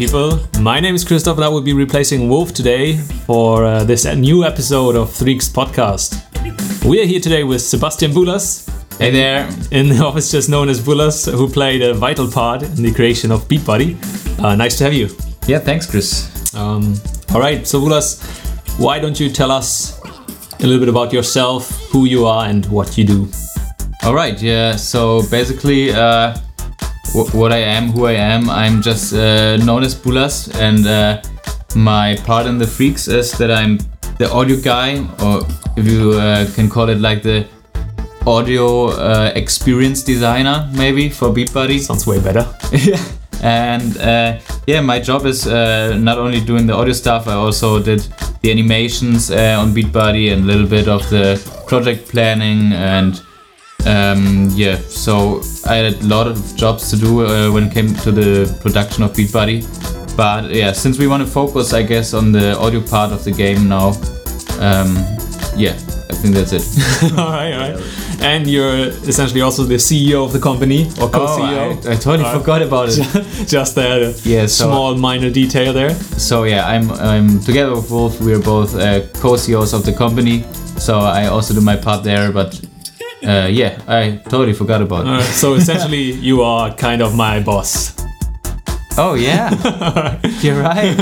people. My name is Christoph, and I will be replacing Wolf today for uh, this new episode of Threaks podcast. We are here today with Sebastian Bulas. Hey there. In the office, just known as Bulas, who played a vital part in the creation of Beat Buddy. Uh, nice to have you. Yeah, thanks, Chris. Um, all right, so Bulas, why don't you tell us a little bit about yourself, who you are, and what you do? All right, yeah. So basically, uh, what I am, who I am. I'm just uh, known as Bulas, and uh, my part in the Freaks is that I'm the audio guy, or if you uh, can call it like the audio uh, experience designer, maybe for Beat Buddy. Sounds way better. yeah. And uh, yeah, my job is uh, not only doing the audio stuff, I also did the animations on Beat Buddy and a little bit of the project planning and um, yeah, so I had a lot of jobs to do uh, when it came to the production of Beat Buddy. But yeah, since we want to focus, I guess, on the audio part of the game now, um, yeah, I think that's it. all right, all right. And you're essentially also the CEO of the company or co-CEO. Oh, I, I, totally uh, forgot about it. Just a yeah, so, small minor detail there. So yeah, I'm I'm together with Wolf. We're both uh, co-CEOs of the company. So I also do my part there, but uh, yeah, I totally forgot about it. so essentially, you are kind of my boss. Oh yeah, you're right.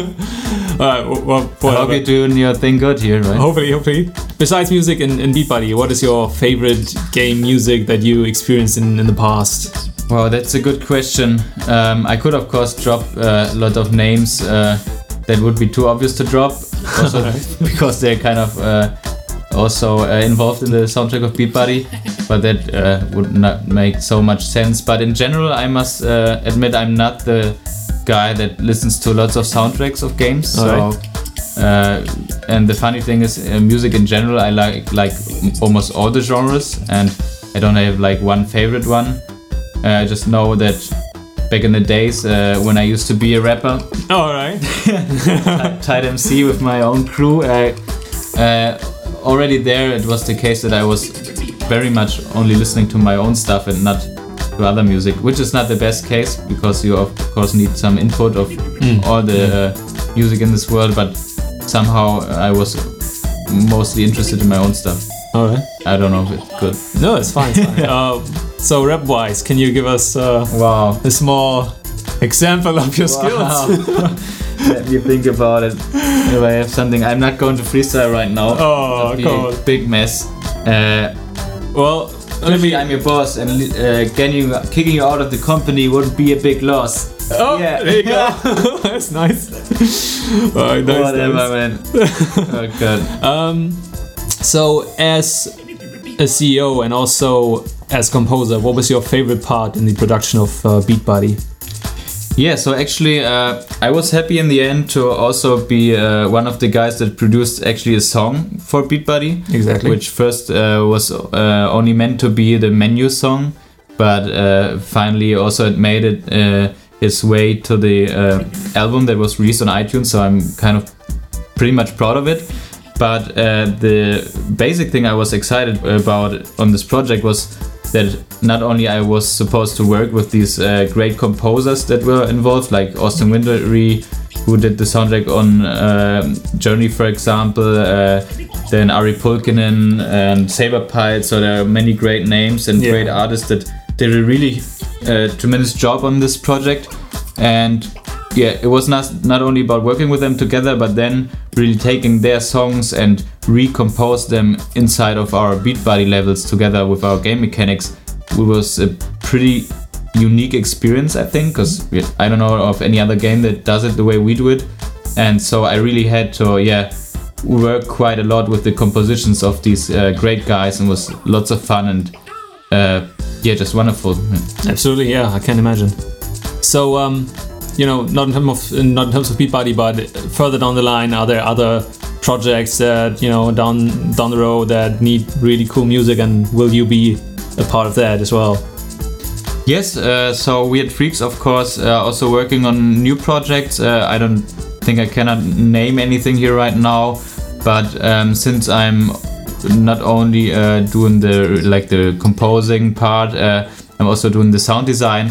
Alright, well, I hope you're doing your thing good here, right? Hopefully, hopefully. Besides music and, and Beat Buddy, what is your favorite game music that you experienced in, in the past? Well, that's a good question. Um, I could, of course, drop uh, a lot of names uh, that would be too obvious to drop, also because they're kind of uh, also uh, involved in the soundtrack of Beat Buddy, but that uh, would not make so much sense. But in general, I must uh, admit I'm not the guy that listens to lots of soundtracks of games. so, right. Uh, and the funny thing is, uh, music in general, I like like almost all the genres, and I don't have like one favorite one. Uh, I just know that back in the days uh, when I used to be a rapper. All right. Tight MC with my own crew. I, uh, already there it was the case that I was very much only listening to my own stuff and not to other music, which is not the best case because you of course need some input of mm. all the uh, music in this world. But somehow I was mostly interested in my own stuff. All right. I don't know if it's good. No, it's fine. It's fine. uh, so rap wise, can you give us uh, wow a small example of your wow. skills? Let me think about it. If I have something, I'm not going to freestyle right now. Oh, cool. Big mess. Uh, well, let me. I'm your boss, and uh, getting you, kicking you out of the company would be a big loss. Oh, yeah. there you go. That's nice. oh, nice Whatever, nice. man. oh god. Um, so as a CEO and also as composer, what was your favorite part in the production of uh, Beat Buddy? Yeah, so actually, uh, I was happy in the end to also be uh, one of the guys that produced actually a song for Beat Buddy. Exactly. Which first uh, was uh, only meant to be the menu song, but uh, finally also it made it uh, its way to the album that was released on iTunes. So I'm kind of pretty much proud of it. But the basic thing I was excited about on this project was that not only I was supposed to work with these uh, great composers that were involved, like Austin Wintory, who did the soundtrack on uh, Journey, for example, uh, then Ari Pulkkinen and Sabrepulse. So there are many great names and yeah. great artists that did a really uh, tremendous job on this project. And yeah, it was not not only about working with them together, but then really taking their songs and recompose them inside of our beat buddy levels together with our game mechanics. It was a pretty unique experience, I think, because I don't know of any other game that does it the way we do it. And so I really had to, yeah, work quite a lot with the compositions of these uh, great guys, and was lots of fun and uh, yeah, just wonderful. Absolutely, yeah, I can imagine. So, um, you know, not in terms of not in terms of Beat Buddy, but further down the line, are there other projects that you know down down the road that need really cool music, and will you be a part of that as well? Yes, uh, so at Freaks, of course, uh, also working on new projects. Uh, I don't think I cannot name anything here right now, but um, since I'm not only uh, doing the like the composing part, uh, I'm also doing the sound design.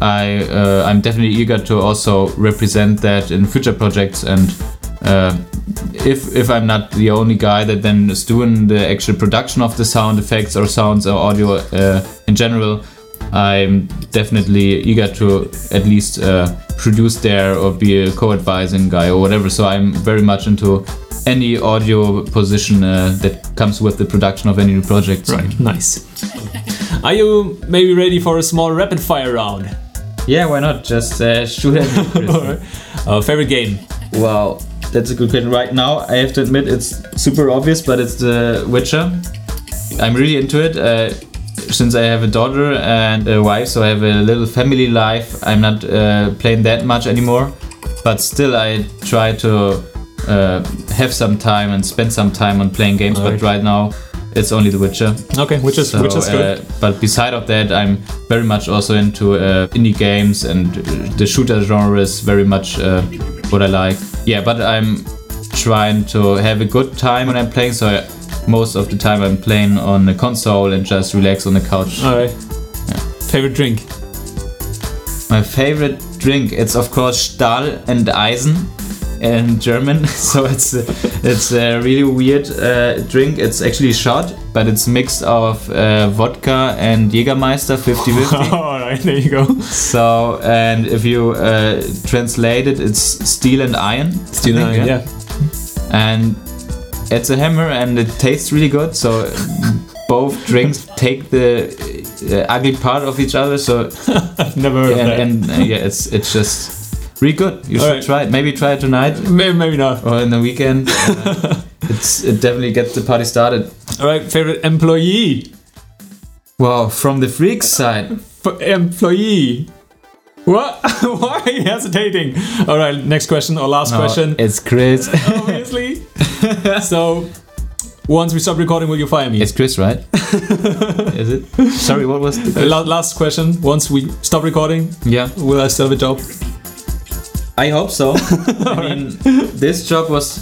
I uh, I'm definitely eager to also represent that in future projects and. Uh, if if I'm not the only guy that then is doing the actual production of the sound effects or sounds or audio uh, in general, I'm definitely eager to at least uh, produce there or be a co-advising guy or whatever. So I'm very much into any audio position uh, that comes with the production of any new project. Right, nice. Are you maybe ready for a small rapid fire round? Yeah, why not? Just uh, shoot at me. Alright. Uh, favorite game? Wow, that's a good question. Right now, I have to admit it's super obvious, but it's The Witcher. I'm really into it. Uh, since I have a daughter and a wife, so I have a little family life. I'm not uh, playing that much anymore, but still, I try to uh, have some time and spend some time on playing games. Alright. But right now, it's only The Witcher. Okay, which is So, which is good. uh, but beside of that, I'm very much also into uh, indie games and uh, the shooter genre is very much uh, what I like. Yeah, but I'm trying to have a good time when I'm playing. So I, most of the time I'm playing on the console and just relax on the couch. Alright. Favorite drink? My favorite drink, it's of course Stahl and Eisen in German. So it's a, it's a really weird uh, drink. It's actually shot, but it's mixed of uh, vodka and Jägermeister 50-50. Alright, there you go. so and if you uh, translate it, it's steel and iron. I You know, yeah. And it's a hammer and it tastes really good. So both drinks take the uh, ugly part of each other. So Never heard of that. and, and uh, yeah, it's it's just really good. You should Alright. try it. Maybe try it tonight maybe, maybe not. or in the weekend. Uh, it's it definitely gets the party started. Alright, favorite employee? Wow, from the freak side. F- employee. What? Why are you hesitating? Alright, next question or last No, question. It's Chris. Obviously. so, once we stop recording, will you fire me? it's Chris, right? Is it? Sorry, what was the la- last question. Once we stop recording, Yeah, will I still have a job? I hope so. I mean, this job was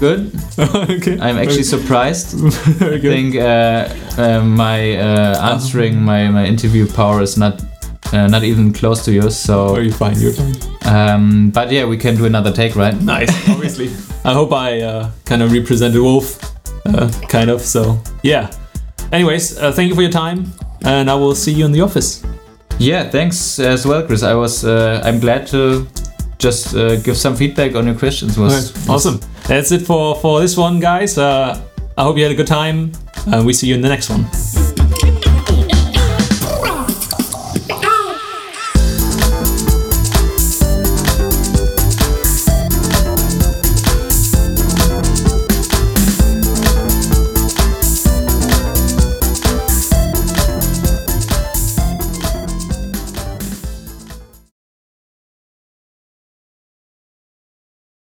good. okay. I'm actually surprised. very I think uh, uh, my uh, answering my, my interview power is not uh, not even close to yours. Oh, So, you're fine. You're fine. um, but yeah, we can do another take, right? Nice. Obviously. I hope I uh, kind of represented Wolf. Uh, kind of. So, yeah. Anyways, uh, thank you for your time, and I will see you in the office. Yeah, thanks as well, Chris. I was uh, I'm glad to just uh, give some feedback on your questions. Was, Alright, Awesome. That's it for for this one, guys. Uh, I hope you had a good time, and we see you in the next one.